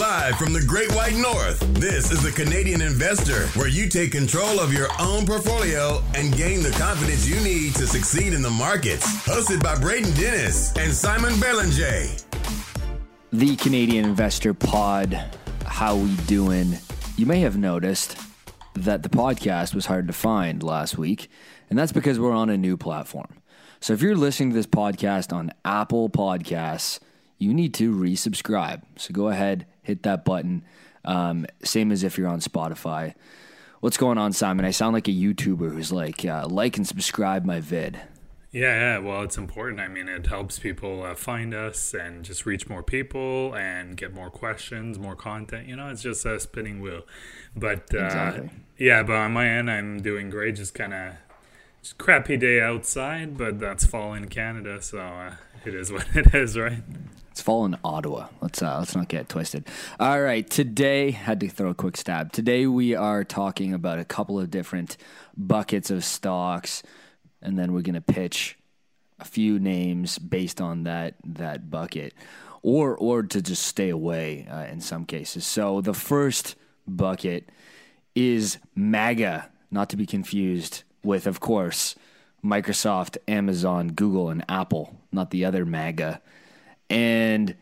Live from the Great White North, this is the Canadian Investor, where you take control of your own portfolio and gain the confidence you need to succeed in the markets. Hosted by Braden Dennis and Simon Belanger. The Canadian Investor Pod. How we doing? You may have noticed that the podcast was hard to find last week, and that's because we're on a new platform. So if you're listening to this podcast on Apple Podcasts, you need to resubscribe. So go ahead, hit that button. Um, same as if you're on Spotify. What's going on, Simon? I sound like a YouTuber who's like, uh, like and subscribe my vid. Yeah, yeah. Well, it's important. I mean, it helps people uh, find us and just reach more people and get more questions, more content. You know, it's just a spinning wheel. But uh, exactly. yeah, but on my end, I'm doing great. Just kind of crappy day outside, but that's fall in Canada, so uh, it is what it is, right? It's fall in Ottawa. Let's uh, let's not get twisted. All right, today had to throw a quick stab. Today we are talking about a couple of different buckets of stocks, and then we're gonna pitch a few names based on that that bucket, or or to just stay away uh, in some cases. So the first bucket is MAGA, not to be confused with, of course, Microsoft, Amazon, Google, and Apple, not the other MAGA. And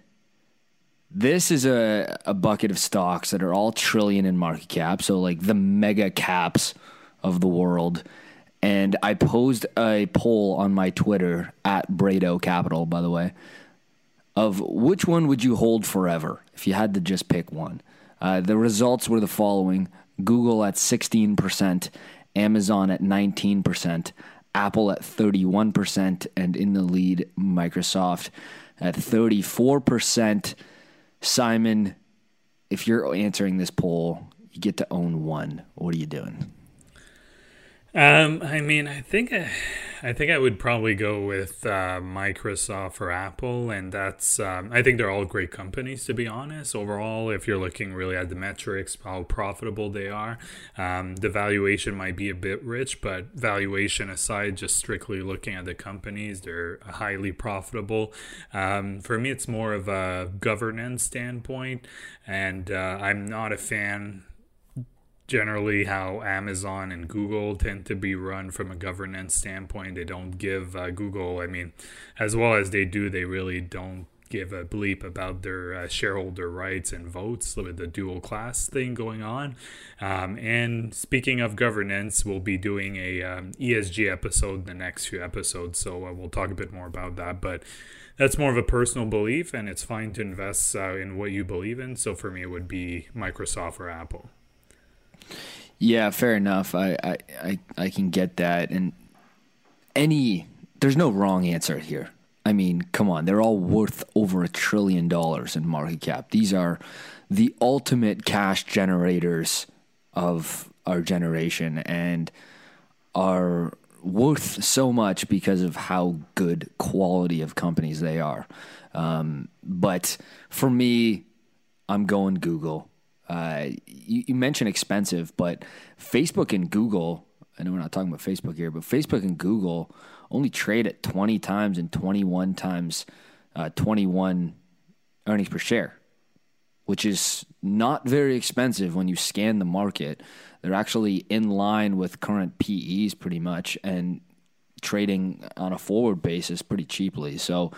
this is a, a bucket of stocks that are all trillion in market cap. So, like the mega caps of the world. And I posed a poll on my Twitter at Brado Capital, by the way, of which one would you hold forever if you had to just pick one. Uh, the results were the following Google at 16%, Amazon at 19%, Apple at 31%, and in the lead, Microsoft at 34%. Simon, if you're answering this poll, you get to own one. What are you doing? Um, I mean, I think I, think I would probably go with uh, Microsoft or Apple, and that's um, I think they're all great companies to be honest. Overall, if you're looking really at the metrics, how profitable they are, um, the valuation might be a bit rich, but valuation aside, just strictly looking at the companies, they're highly profitable. Um, for me, it's more of a governance standpoint, and uh, I'm not a fan generally how Amazon and Google tend to be run from a governance standpoint. They don't give uh, Google, I mean, as well as they do, they really don't give a bleep about their uh, shareholder rights and votes with the dual class thing going on. Um, and speaking of governance, we'll be doing a um, ESG episode in the next few episodes, so uh, we'll talk a bit more about that. But that's more of a personal belief, and it's fine to invest uh, in what you believe in. So for me, it would be Microsoft or Apple. Yeah, fair enough. I, I, I, I can get that. And any, there's no wrong answer here. I mean, come on, they're all worth over a trillion dollars in market cap. These are the ultimate cash generators of our generation and are worth so much because of how good quality of companies they are. Um, but for me, I'm going Google. Uh, you, you, mentioned expensive, but Facebook and Google, I know we're not talking about Facebook here, but Facebook and Google only trade at 20 times and 21 times uh, 21 earnings per share, which is not very expensive when you scan the market. They're actually in line with current PEs pretty much and trading on a forward basis pretty cheaply. So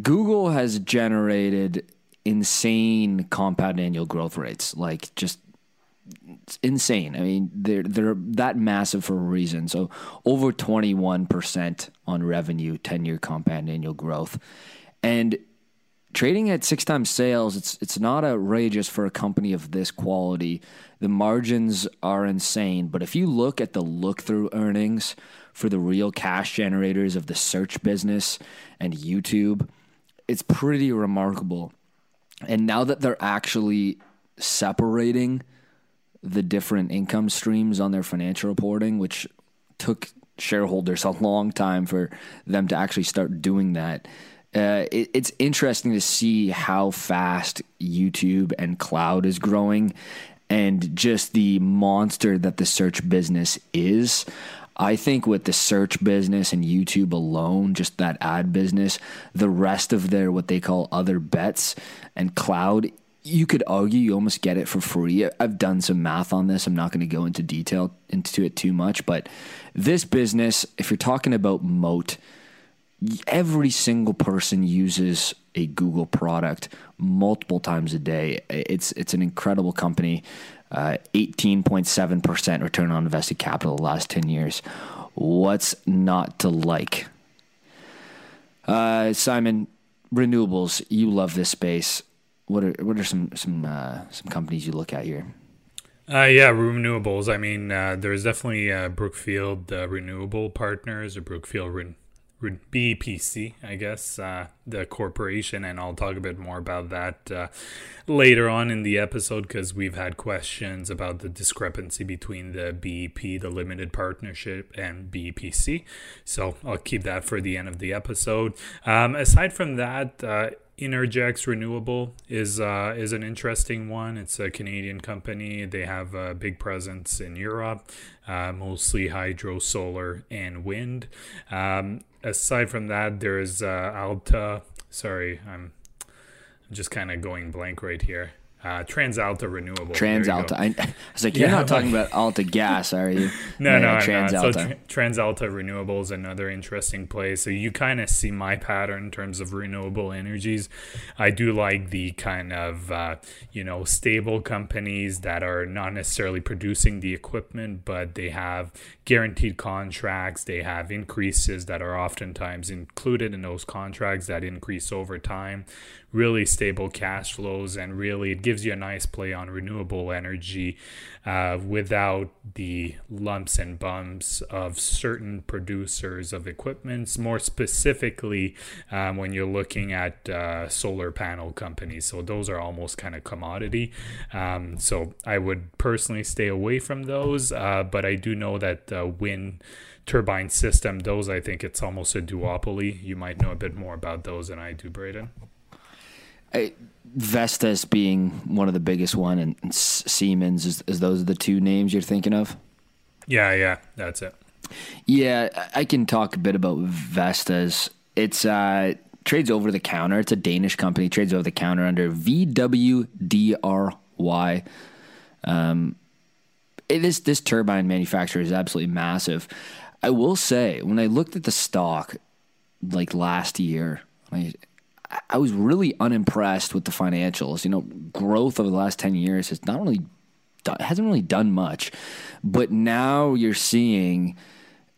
Google has generated insane compound annual growth rates, like just insane. I mean, they're they're that massive for a reason. So over twenty one percent on revenue, ten year compound annual growth, and trading at six times sales. It's it's not outrageous for a company of this quality. The margins are insane, but if you look at the look through earnings for the real cash generators of the search business and YouTube, it's pretty remarkable. And now that they're actually separating the different income streams on their financial reporting, which took shareholders a long time for them to actually start doing that. Uh, it, it's interesting to see how fast YouTube and cloud is growing and just the monster that the search business is. I think with the search business and YouTube alone, just that ad business, the rest of their what they call other bets and cloud you could argue you almost get it for free. I've done some math on this. I'm not going to go into detail into it too much, but this business, if you're talking about moat, every single person uses a Google product multiple times a day. It's it's an incredible company. Uh, 18.7% return on invested capital the last 10 years. What's not to like? Uh, Simon, renewables, you love this space. What are what are some some uh, some companies you look at here? Uh, yeah, renewables. I mean, uh, there's definitely uh, Brookfield uh, Renewable Partners or Brookfield Ren- BPC, I guess, uh, the corporation, and I'll talk a bit more about that uh, later on in the episode because we've had questions about the discrepancy between the BEP, the limited partnership, and BPC. So I'll keep that for the end of the episode. Um, aside from that, uh, Innergex Renewable is uh, is an interesting one. It's a Canadian company. They have a big presence in Europe, uh, mostly hydro, solar, and wind. Um, aside from that, there's uh, Alta. Sorry, I'm just kind of going blank right here. Uh, TransAlta Renewable. TransAlta. I, I, was like, you're yeah, not talking about Alta Gas, are you? no, no, TransAlta. So tra- TransAlta Renewable is another interesting play. So you kind of see my pattern in terms of renewable energies. I do like the kind of uh, you know stable companies that are not necessarily producing the equipment, but they have guaranteed contracts. They have increases that are oftentimes included in those contracts that increase over time really stable cash flows and really it gives you a nice play on renewable energy uh, without the lumps and bumps of certain producers of equipments. More specifically um, when you're looking at uh, solar panel companies. So those are almost kind of commodity. Um, so i would personally stay away from those uh, but i do know that wind turbine system those i think it's almost a duopoly. You might know a bit more about those than i do braden I, Vestas being one of the biggest one, and, and Siemens is, is those the two names you're thinking of? Yeah, yeah, that's it. Yeah, I can talk a bit about Vestas. It's uh, trades over the counter. It's a Danish company. Trades over the counter under VWDRY. Um, it is this turbine manufacturer is absolutely massive. I will say when I looked at the stock like last year, I, I was really unimpressed with the financials. You know, growth over the last 10 years has not only done, hasn't really done much, but now you're seeing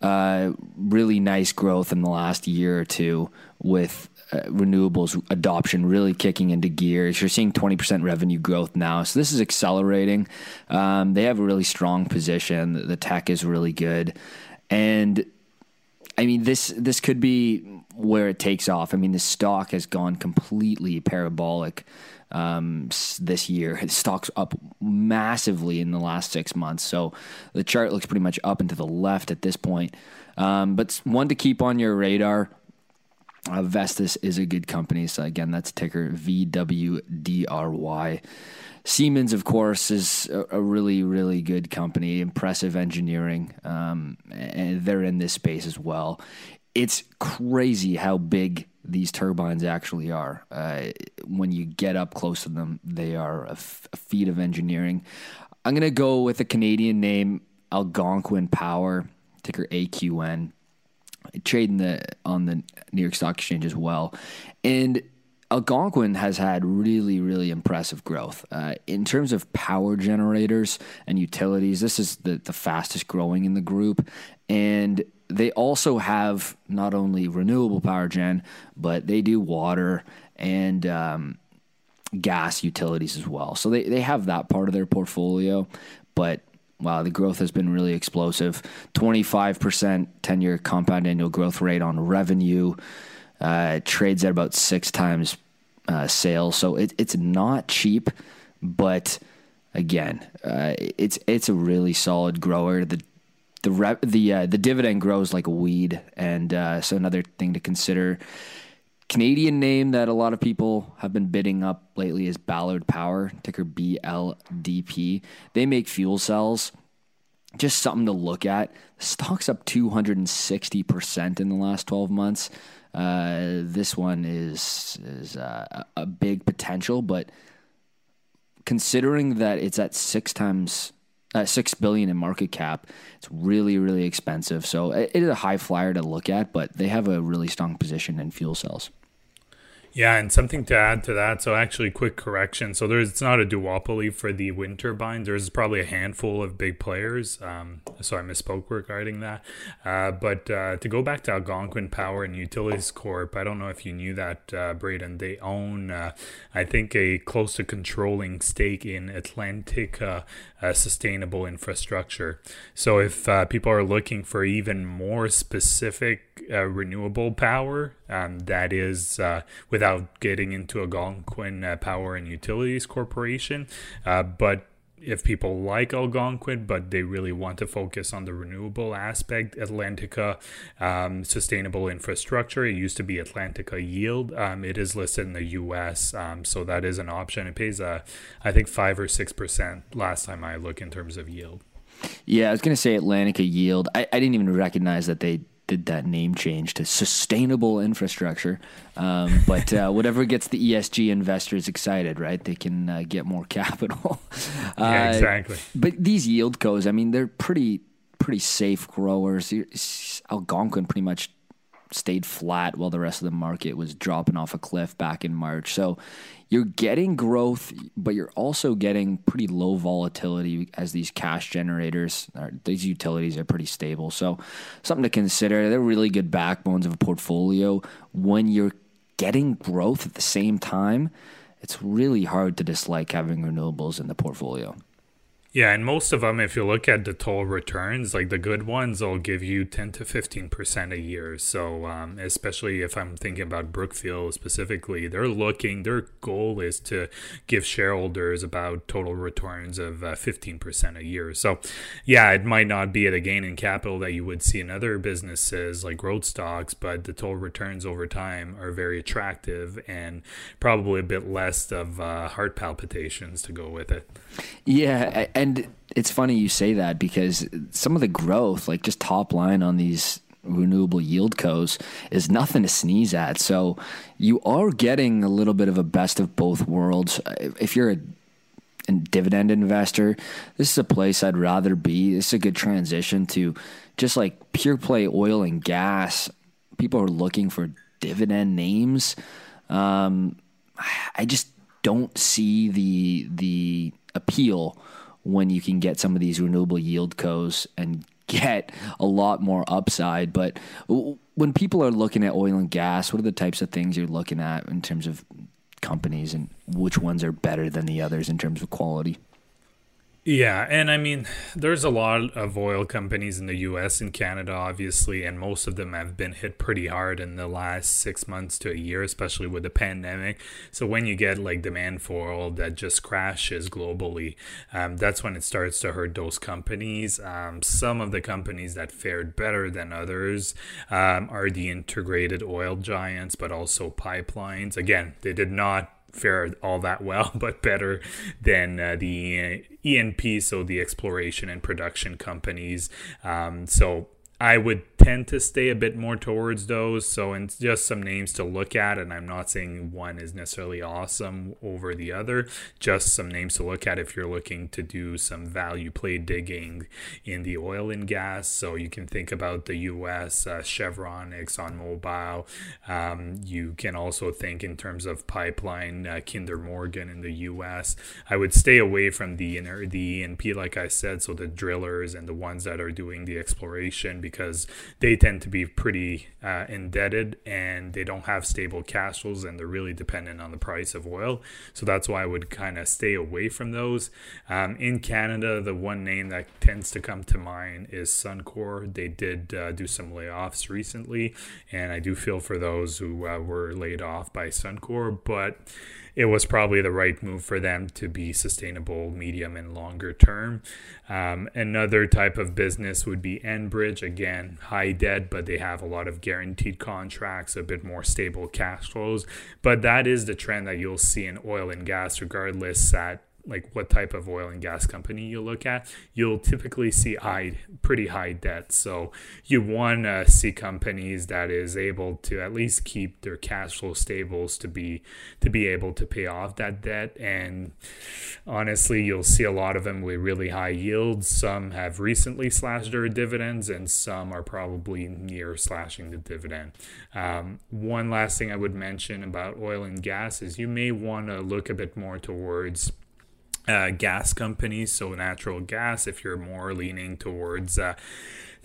uh, really nice growth in the last year or two with uh, renewables adoption really kicking into gears. You're seeing 20% revenue growth now. So this is accelerating. Um, they have a really strong position. The tech is really good. And I mean, this this could be where it takes off. I mean, the stock has gone completely parabolic um, this year. The stock's up massively in the last six months. So the chart looks pretty much up and to the left at this point. Um, but one to keep on your radar. Uh, Vestas is a good company. So again, that's ticker VWDRY. Siemens, of course, is a, really, really good company, impressive engineering, um, and they're in this space as well. It's crazy how big these turbines actually are. Uh, when you get up close to them, they are a, f- a feat of engineering. I'm going to go with a Canadian name, Algonquin Power, ticker AQN. Trading the on the New York Stock Exchange as well, and Algonquin has had really, really impressive growth. Uh, in terms of power generators and utilities, this is the, the fastest growing in the group. And they also have not only renewable power gen, but they do water and um, gas utilities as well. So they, they have that part of their portfolio. But wow, the growth has been really explosive 25% 10 year compound annual growth rate on revenue. Uh, trades at about six times uh, sales, so it, it's not cheap, but again, uh, it's it's a really solid grower. The the re- the uh, the dividend grows like a weed, and uh, so another thing to consider. Canadian name that a lot of people have been bidding up lately is Ballard Power, ticker BLDP. They make fuel cells. Just something to look at. Stock's up 260% in the last 12 months. Uh, this one is is uh, a big potential, but considering that it's at six times uh, six billion in market cap, it's really really expensive. So it, it is a high flyer to look at, but they have a really strong position in fuel cells. Yeah, and something to add to that. So actually, quick correction. So there's it's not a duopoly for the wind turbines. There's probably a handful of big players. Um, so I misspoke regarding that. Uh, but uh, to go back to Algonquin Power and Utilities Corp, I don't know if you knew that, uh, Braden. They own, uh, I think, a close to controlling stake in Atlantica uh, Sustainable Infrastructure. So if uh, people are looking for even more specific renewable power, um, that is without getting into Algonquin Power and Utilities Corporation, but if people like Algonquin, but they really want to focus on the renewable aspect, Atlantica um, Sustainable Infrastructure. It used to be Atlantica Yield. Um, it is listed in the U.S., um, so that is an option. It pays, uh, I think, five or six percent last time I look in terms of yield. Yeah, I was going to say Atlantica Yield. I, I didn't even recognize that they did that name change to sustainable infrastructure. Um, but uh, whatever gets the ESG investors excited, right? They can uh, get more capital. yeah, uh, exactly. But these yieldcos, I mean, they're pretty pretty safe growers. Algonquin pretty much stayed flat while the rest of the market was dropping off a cliff back in March. So you're getting growth, but you're also getting pretty low volatility as these cash generators, these utilities are pretty stable. So something to consider. They're really good backbones of a portfolio. When you're getting growth at the same time, it's really hard to dislike having renewables in the portfolio. Yeah, and most of them, if you look at the total returns, like the good ones, will give you 10 to 15% a year. So, um, especially if I'm thinking about Brookfield specifically, they're looking, their goal is to give shareholders about total returns of uh, 15% a year. So, yeah, it might not be at a gain in capital that you would see in other businesses like growth stocks, but the total returns over time are very attractive and probably a bit less of uh, heart palpitations to go with it. Yeah. I- and it's funny you say that because some of the growth, like just top line on these renewable yieldcos, is nothing to sneeze at. So you are getting a little bit of a best of both worlds. If you're a dividend investor, this is a place I'd rather be. This is a good transition to just like pure play oil and gas. People are looking for dividend names. Um, I just don't see the the appeal when you can get some of these renewable yieldcos and get a lot more upside. But when people are looking at oil and gas, what are the types of things you're looking at in terms of companies and which ones are better than the others in terms of quality? Yeah, and I mean, there's a lot of oil companies in the US and Canada, obviously, and most of them have been hit pretty hard in the last six months to a year, especially with the pandemic. So, when you get like demand for oil that just crashes globally, um, that's when it starts to hurt those companies. Um, some of the companies that fared better than others um, are the integrated oil giants, but also pipelines. Again, they did not fare all that well, but better than uh, the E&P, so the exploration and production companies. Um, so I would tend to stay a bit more towards those. So, and just some names to look at, and I'm not saying one is necessarily awesome over the other, just some names to look at if you're looking to do some value play digging in the oil and gas. So, you can think about the US, uh, Chevron, ExxonMobil. Um, you can also think in terms of pipeline, uh, Kinder Morgan in the US. I would stay away from the, inner, the E&P, like I said, so the drillers and the ones that are doing the exploration because they tend to be pretty uh, indebted and they don't have stable cash flows and they're really dependent on the price of oil. So that's why I would kind of stay away from those. Um, in Canada, the one name that tends to come to mind is Suncor. They did uh, do some layoffs recently, and I do feel for those who uh, were laid off by Suncor, but it was probably the right move for them to be sustainable medium and longer term. Um, another type of business would be Enbridge. Again, high debt, but they have a lot of guaranteed contracts, a bit more stable cash flows. But that is the trend that you'll see in oil and gas, regardless at like what type of oil and gas company you look at, you'll typically see high, pretty high debt. So you want to see companies that is able to at least keep their cash flow stables to be to be able to pay off that debt. And honestly, you'll see a lot of them with really high yields. Some have recently slashed their dividends, and some are probably near slashing the dividend. Um, one last thing I would mention about oil and gas is you may want to look a bit more towards uh, gas companies, so natural gas, if you're more leaning towards uh,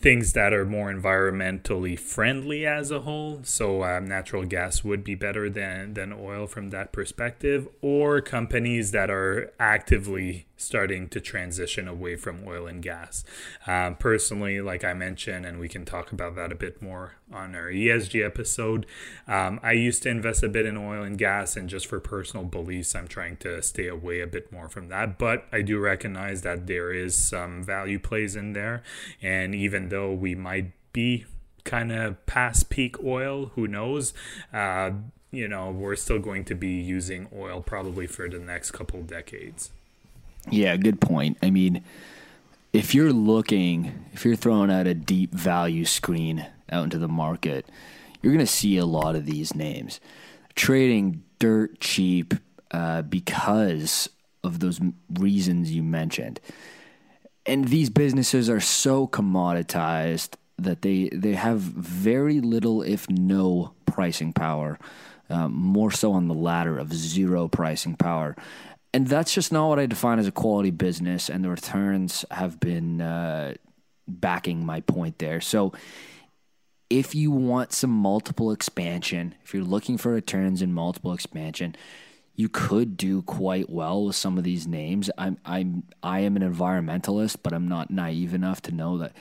things that are more environmentally friendly as a whole. So um, natural gas would be better than than oil from that perspective, or companies that are actively starting to transition away from oil and gas. Um, personally, like I mentioned, and we can talk about that a bit more on our ESG episode, um, I used to invest a bit in oil and gas, and just for personal beliefs, I'm trying to stay away a bit more from that. But I do recognize that there is some value plays in there, and even though we might be kind of past peak oil, who knows? Uh, you know, we're still going to be using oil probably for the next couple decades. Yeah, good point. I mean, if you're looking, if you're throwing out a deep value screen out into the market, you're going to see a lot of these names trading dirt cheap uh, because of those reasons you mentioned. And these businesses are so commoditized that they they have very little, if no, pricing power. Um, more so on the latter of zero pricing power and that's just not what I define as a quality business. And the returns have been uh, backing my point there. So, if you want some multiple expansion, if you're looking for returns in multiple expansion, you could do quite well with some of these names. I'm I'm I am an environmentalist, but I'm not naive enough to know that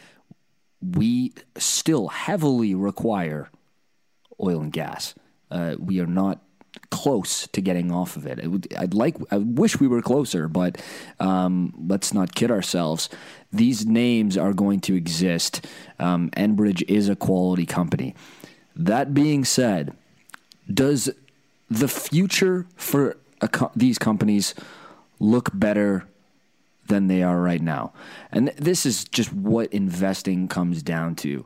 we still heavily require oil and gas. Uh, we are not close to getting off of it. I'd like, I wish we were closer, but um, let's not kid ourselves. These names are going to exist. Um, Enbridge is a quality company. That being said, does the future for co- these companies look better than they are right now? And this is just what investing comes down to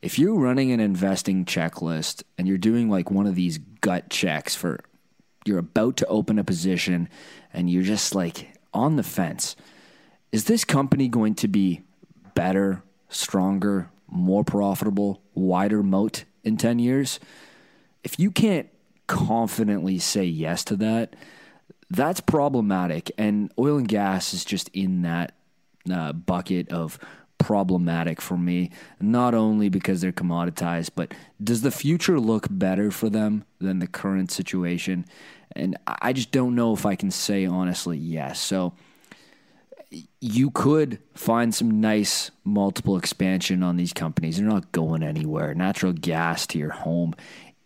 if you're running an investing checklist and you're doing like one of these gut checks for you're about to open a position and you're just like on the fence, is this company going to be better, stronger, more profitable, wider moat in 10 years? If you can't confidently say yes to that, that's problematic. And oil and gas is just in that uh, bucket of problematic for me, not only because they're commoditized, but does the future look better for them than the current situation? And I just don't know if I can say honestly yes. So you could find some nice multiple expansion on these companies. They're not going anywhere. Natural gas to your home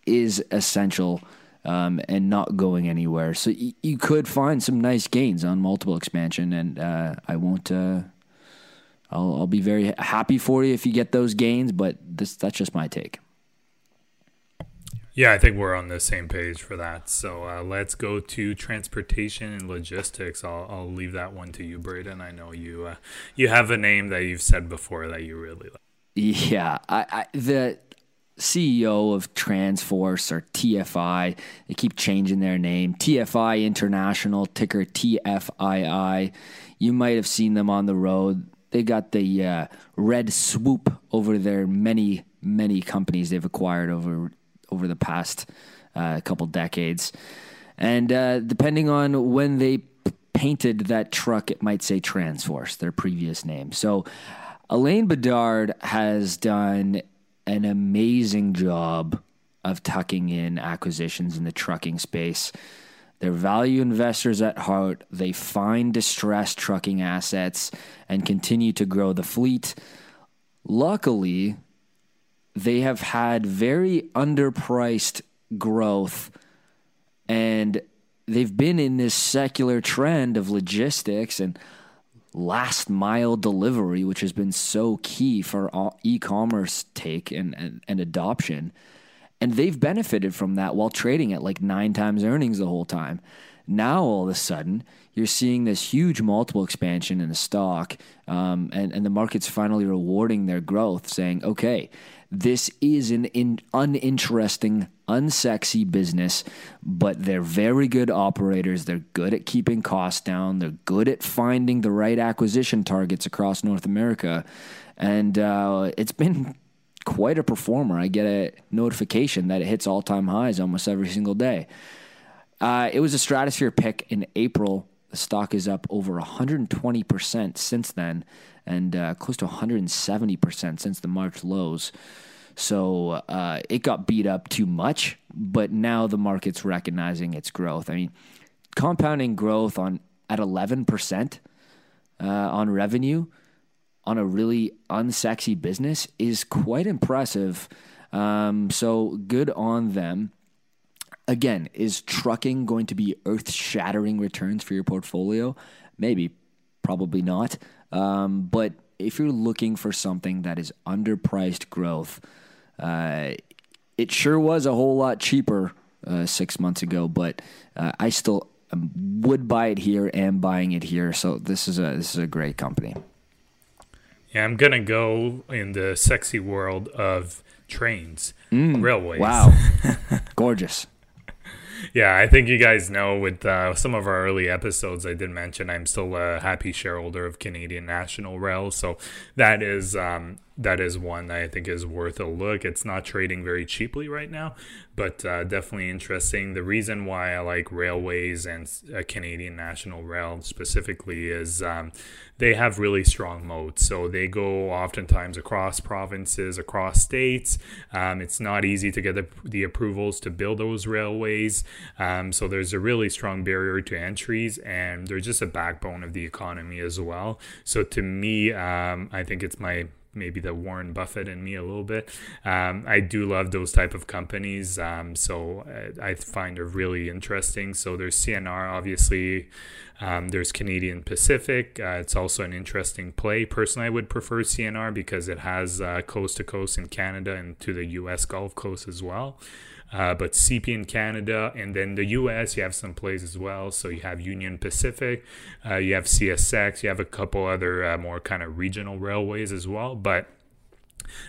is essential. Um, and not going anywhere. So y- you could find some nice gains on multiple expansion, and uh, I won't uh, I'll, I'll be very happy for you if you get those gains, but this that's just my take. Yeah, I think we're on the same page for that. So uh, let's go to transportation and logistics. I'll, I'll leave that one to you, Braden. I know you uh, you have a name that you've said before that you really like. Yeah, I, I, the CEO of Transforce or TFI. They keep changing their name. TFI International, ticker TFII. You might have seen them on the road. They got the uh, red swoop over their many many companies they've acquired over over the past uh, couple decades, and uh, depending on when they p- painted that truck, it might say Transforce, their previous name. So, Alain Bedard has done an amazing job of tucking in acquisitions in the trucking space. They're value investors at heart. They find distressed trucking assets and continue to grow the fleet. Luckily, they have had very underpriced growth and they've been in this secular trend of logistics and last mile delivery, which has been so key for e commerce take and, and, and adoption and they've benefited from that while trading at like nine times earnings the whole time. now all of a sudden you're seeing this huge multiple expansion in the stock, um, and and the market's finally rewarding their growth, saying, okay, this is an in, uninteresting, unsexy business, but they're very good operators. They're good at keeping costs down. They're good at finding the right acquisition targets across North America, and uh, it's been quite a performer. I get a notification that it hits all time highs almost every single day. Uh, it was a stratosphere pick in April. The stock is up over 120% since then and uh, close to 170% since the March lows. So uh, it got beat up too much, but now the market's recognizing its growth. I mean, compounding growth on at 11% uh, on revenue on a really unsexy business is quite impressive. Um, so good on them. Again, is trucking going to be earth shattering returns for your portfolio? Maybe, probably not. Um, but if you're looking for something that is underpriced growth, uh, it sure was a whole lot cheaper uh, six months ago, but uh, I still um, would buy it here and buying it here. So this is a this is a great company. Yeah, I'm gonna go in the sexy world of trains, mm, railways. Wow, gorgeous. Yeah, I think you guys know with uh, some of our early episodes, I did mention I'm still a happy shareholder of Canadian National Rail. So that is um, that is one that I think is worth a look. It's not trading very cheaply right now, but uh, definitely interesting. The reason why I like railways and uh, Canadian National Rail specifically is um, they have really strong moats. So they go oftentimes across provinces, across states. Um, it's not easy to get the, the, approvals to build those railways. Um, so there's a really strong barrier to entries, and they're just a backbone of the economy as well. So to me, um, I think it's my maybe the Warren Buffett in me a little bit. Um, I do love those type of companies, um, so I, I, find are really interesting. So there's CNR, obviously. Um, there's Canadian Pacific. Uh, it's also an interesting play. Personally, I would prefer CNR because it has uh, coast to coast in Canada and to the U.S. Gulf Coast as well. Uh, but CP in Canada and then the US, you have some plays as well. So you have Union Pacific, uh, you have CSX, you have a couple other uh, more kind of regional railways as well. But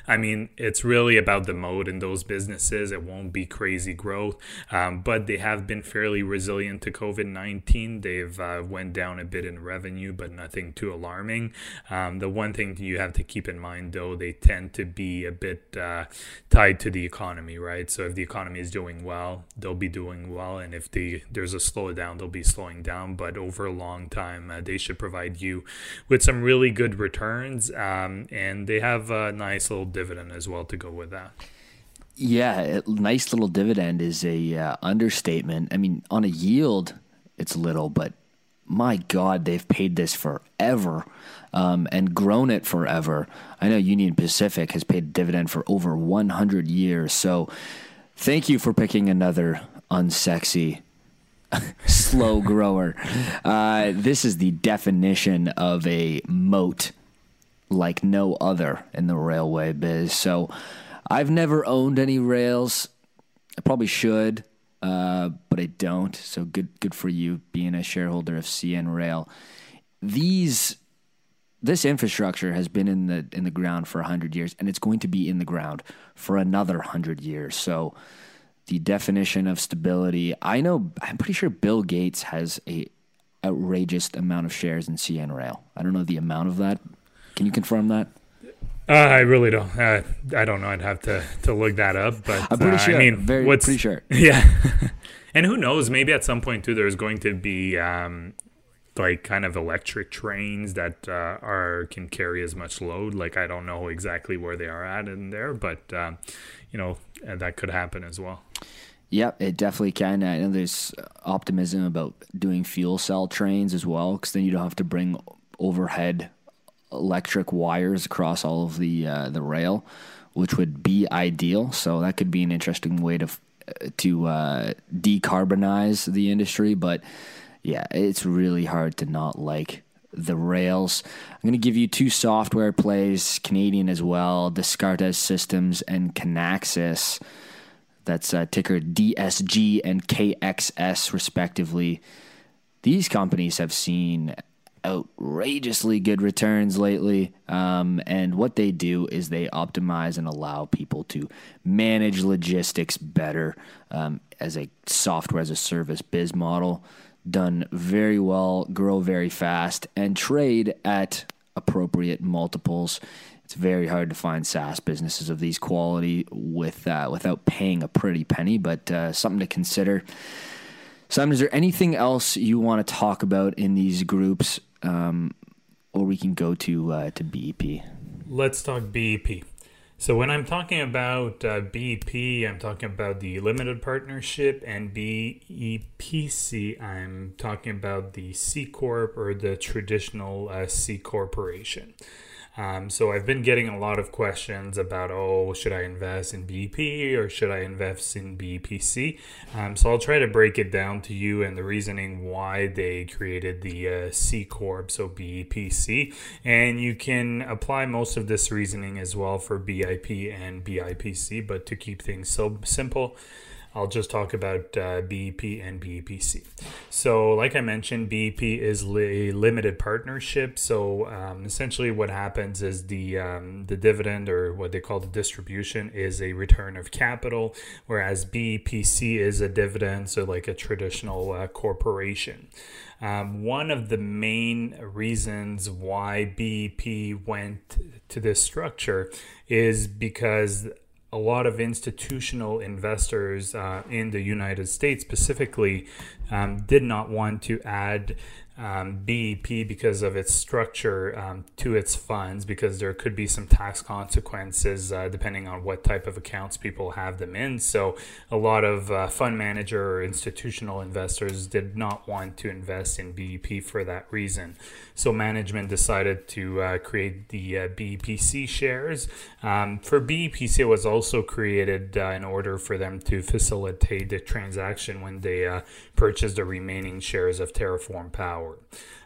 I mean, it's really about the moat in those businesses. It won't be crazy growth, um, but they have been fairly resilient to COVID nineteen. They've uh, went down a bit in revenue, but nothing too alarming. Um, the one thing you have to keep in mind, though, they tend to be a bit uh, tied to the economy, right? So if the economy is doing well, they'll be doing well, and if the there's a slowdown, they'll be slowing down. But over a long time, uh, they should provide you with some really good returns, um, and they have a nice little dividend as well to go with that. Yeah, nice little dividend is a uh, understatement. I mean, on a yield, it's little, but my God, they've paid this forever um, and grown it forever. I know Union Pacific has paid dividend for over 100 years. So thank you for picking another unsexy, slow grower. Uh, this is the definition of a moat like no other in the railway biz. So I've never owned any rails. I probably should, uh, but I don't. So good, good for you being a shareholder of CN Rail. These, this infrastructure has been in the in the ground for hundred years, and it's going to be in the ground for another hundred years. So the definition of stability. I know. I'm pretty sure Bill Gates has a outrageous amount of shares in CN Rail. I don't know the amount of that, can you confirm that? Uh, I really don't. Uh, I don't know. I'd have to, to look that up. But I'm pretty uh, sure. I mean, very what's, pretty sure. Yeah, and who knows? Maybe at some point too, there's going to be um, like kind of electric trains that uh, are can carry as much load. Like I don't know exactly where they are at in there, but um, you know that could happen as well. Yep, it definitely can. I know there's optimism about doing fuel cell trains as well, because then you don't have to bring overhead electric wires across all of the uh, the rail, which would be ideal. So that could be an interesting way to to uh, decarbonize the industry. But yeah, it's really hard to not like the rails. I'm going to give you two software plays, Canadian as well, Descartes Systems and Kinaxis. That's uh, ticker DSG and KXS, respectively. These companies have seen outrageously good returns lately. Um, and what they do is they optimize and allow people to manage logistics better um, as a software as a service biz model. Done very well, grow very fast, and trade at appropriate multiples. It's very hard to find SaaS businesses of these quality with uh, without paying a pretty penny, but uh, something to consider. Simon, is there anything else you want to talk about in these groups um, or we can go to uh, to BEP. Let's talk BEP. So when I'm talking about uh, BEP, I'm talking about the limited partnership, and BEPC, I'm talking about the C corp or the traditional uh, C corporation. Um, so I've been getting a lot of questions about, oh, should I invest in BP or should I invest in BPC? Um, so I'll try to break it down to you and the reasoning why they created the uh, C Corp, so BEPC. And you can apply most of this reasoning as well for BIP and BIPC, but to keep things so simple, I'll just talk about uh, BEP and BEPC. So, like I mentioned, BEP is a limited partnership. So, um, essentially, what happens is the um, the dividend or what they call the distribution is a return of capital, whereas BEPC is a dividend, so like a traditional uh, corporation. Um, one of the main reasons why BEP went to this structure is because a lot of institutional investors uh, in the United States specifically um, did not want to add um, BEP because of its structure um, to its funds, because there could be some tax consequences uh, depending on what type of accounts people have them in. So, a lot of uh, fund manager or institutional investors did not want to invest in BEP for that reason. So, management decided to uh, create the uh, BEPC shares. Um, for BEPC, it was also created uh, in order for them to facilitate the transaction when they uh, purchased the remaining shares of Terraform Power.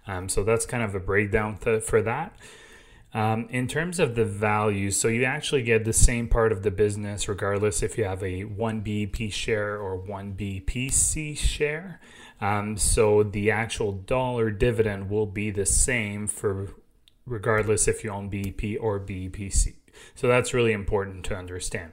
Um, so that's kind of a breakdown th- for that. Um, in terms of the value, so you actually get the same part of the business regardless if you have a 1BP share or 1 BPC share. Um, so the actual dollar dividend will be the same for regardless if you own BP or BEPC. So that's really important to understand.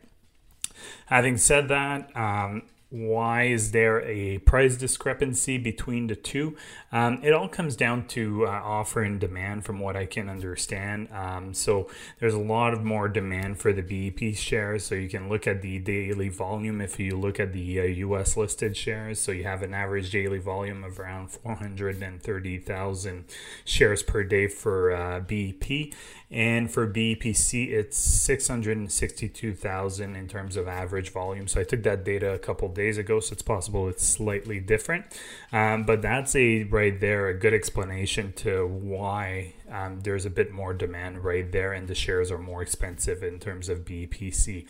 Having said that, um, why is there a price discrepancy between the two? Um, it all comes down to uh, offer and demand, from what I can understand. Um, so there's a lot of more demand for the BEP shares. So you can look at the daily volume if you look at the uh, US listed shares. So you have an average daily volume of around 430,000 shares per day for uh, BEP. And for BEPC, it's 662,000 in terms of average volume. So I took that data a couple days ago, so it's possible it's slightly different. Um, but that's a right there a good explanation to why um, there's a bit more demand right there, and the shares are more expensive in terms of BEPC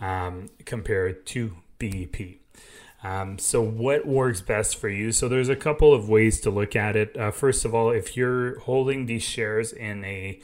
um, compared to BEP. Um, so, what works best for you? So, there's a couple of ways to look at it. Uh, first of all, if you're holding these shares in a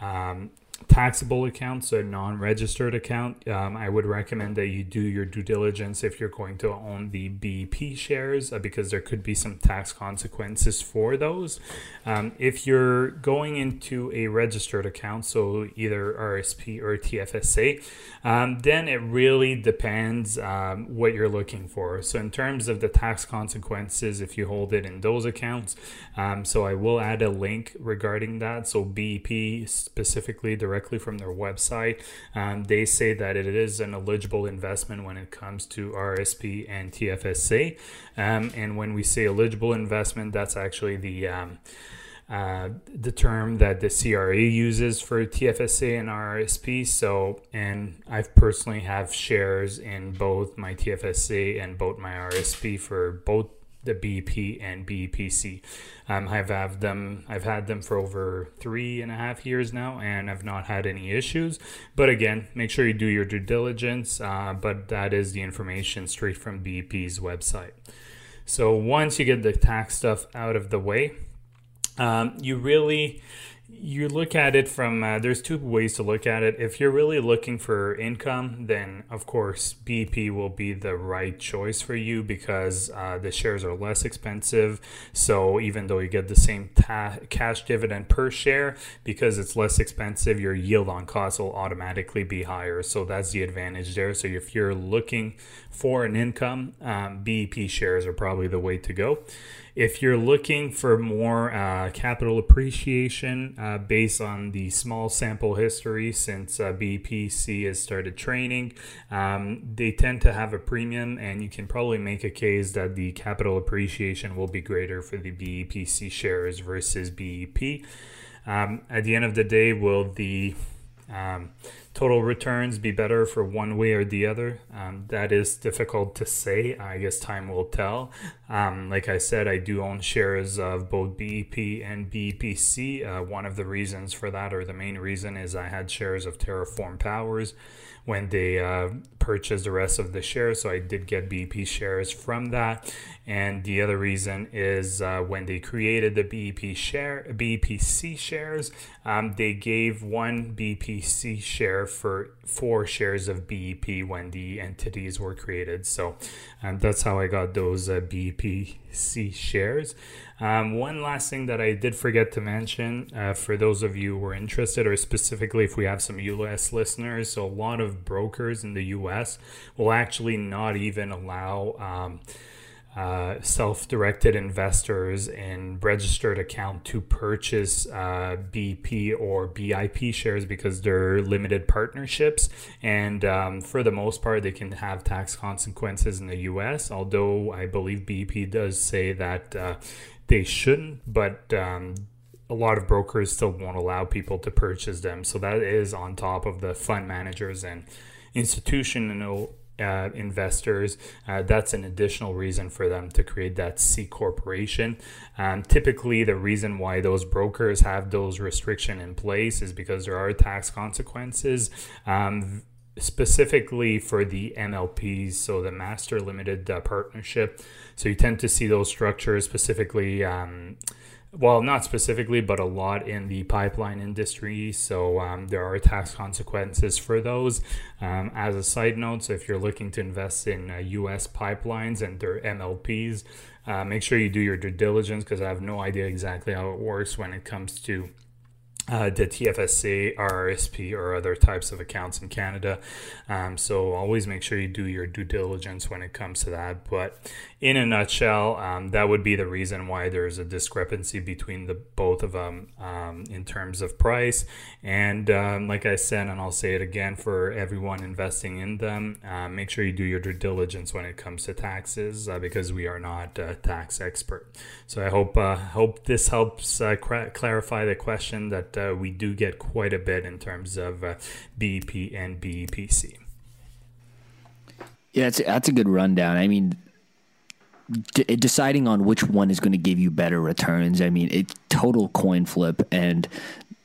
um, taxable account, so a non-registered account, um, I would recommend that you do your due diligence if you're going to own the BP shares uh, because there could be some tax consequences for those. Um, if you're going into a registered account, so either RSP or TFSA, um, then it really depends um, what you're looking for. So in terms of the tax consequences, if you hold it in those accounts, um, so I will add a link regarding that. So BP specifically directly from their website. Um, they say that it is an eligible investment when it comes to RSP and TFSA. Um, and when we say eligible investment, that's actually the um, uh, the term that the CRA uses for TFSA and RSP. So, and I've personally have shares in both my TFSA and both my RSP for both the BP and BEPC. Um, I've had them. I've had them for over three and a half years now, and I've not had any issues. But again, make sure you do your due diligence. Uh, but that is the information straight from BP's website. So once you get the tax stuff out of the way, um, you really you look at it from uh, there's two ways to look at it. If you're really looking for income then of course BP will be the right choice for you because uh, the shares are less expensive. So even though you get the same ta- cash dividend per share because it's less expensive your yield on cost will automatically be higher. So that's the advantage there. So if you're looking for an income um, bep shares are probably the way to go if you're looking for more uh, capital appreciation uh, based on the small sample history since uh, BPC has started trading, um, they tend to have a premium, and you can probably make a case that the capital appreciation will be greater for the BEPC shares versus BEP. Um, at the end of the day, will the um, total returns be better for one way or the other? Um, that is difficult to say. I guess time will tell. Um, like I said, I do own shares of both BEP and BEPC. Uh, one of the reasons for that, or the main reason, is I had shares of TerraForm Powers when they uh, purchased the rest of the shares. So I did get BEP shares from that. And the other reason is uh, when they created the BEP share, BEPC shares, um, they gave one BPC share for four shares of BEP when the entities were created. So um, that's how I got those uh, shares. Um, one last thing that I did forget to mention uh, for those of you who are interested, or specifically if we have some US listeners, so a lot of brokers in the US will actually not even allow. Um, uh, self-directed investors in registered account to purchase uh, BP or BIP shares because they're limited partnerships, and um, for the most part, they can have tax consequences in the U.S. Although I believe BP does say that uh, they shouldn't, but um, a lot of brokers still won't allow people to purchase them. So that is on top of the fund managers and institutional uh, investors. Uh, that's an additional reason for them to create that C corporation. Um, typically, the reason why those brokers have those restriction in place is because there are tax consequences. Um, specifically for the MLPs, so the Master Limited uh, Partnership. So you tend to see those structures specifically. Um, well, not specifically, but a lot in the pipeline industry. So um, there are tax consequences for those. Um, as a side note, so if you're looking to invest in uh, U.S. pipelines and their MLPs, uh, make sure you do your due diligence because I have no idea exactly how it works when it comes to uh, the TFSA, RRSP, or other types of accounts in Canada. Um, so always make sure you do your due diligence when it comes to that. But in a nutshell, um, that would be the reason why there's a discrepancy between the both of them um, in terms of price. And um, like I said, and I'll say it again for everyone investing in them, uh, make sure you do your due diligence when it comes to taxes uh, because we are not a tax expert. So I hope uh, hope this helps uh, clarify the question that uh, we do get quite a bit in terms of uh, BEP and BEPC. Yeah, that's, that's a good rundown. I mean, d- deciding on which one is going to give you better returns, I mean, it's total coin flip, and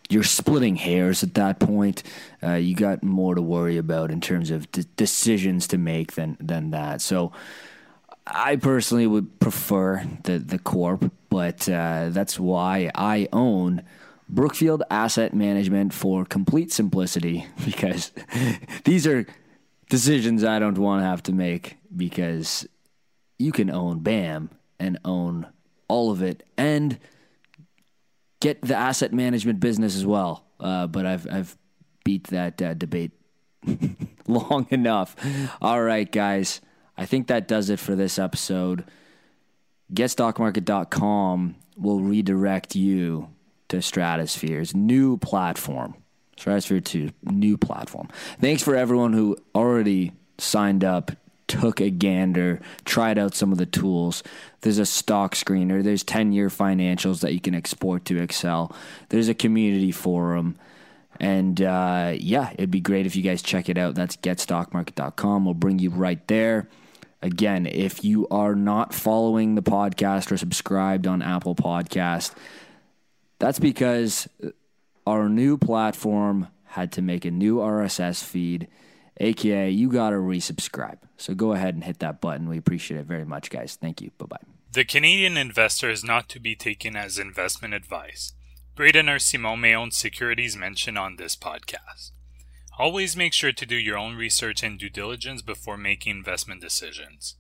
you're splitting hairs at that point. Uh, you got more to worry about in terms of d- decisions to make than than that. So, I personally would prefer the the corp, but uh, that's why I own Brookfield Asset Management for complete simplicity because these are decisions I don't want to have to make because you can own BAM and own all of it and get the asset management business as well. Uh, but I've I've beat that uh, debate long enough. All right, guys. I think that does it for this episode. GetStockMarket.com will redirect you to Stratosphere's new platform. Stratosphere 2, new platform. Thanks for everyone who already signed up, took a gander, tried out some of the tools. There's a stock screener, there's 10 year financials that you can export to Excel, there's a community forum. And uh, yeah, it'd be great if you guys check it out. That's getstockmarket.com. We'll bring you right there. Again, if you are not following the podcast or subscribed on Apple Podcast, that's because our new platform had to make a new RSS feed, aka you got to resubscribe. So go ahead and hit that button. We appreciate it very much, guys. Thank you. Bye bye. The Canadian investor is not to be taken as investment advice. Braden or Simon may own securities mentioned on this podcast. Always make sure to do your own research and due diligence before making investment decisions.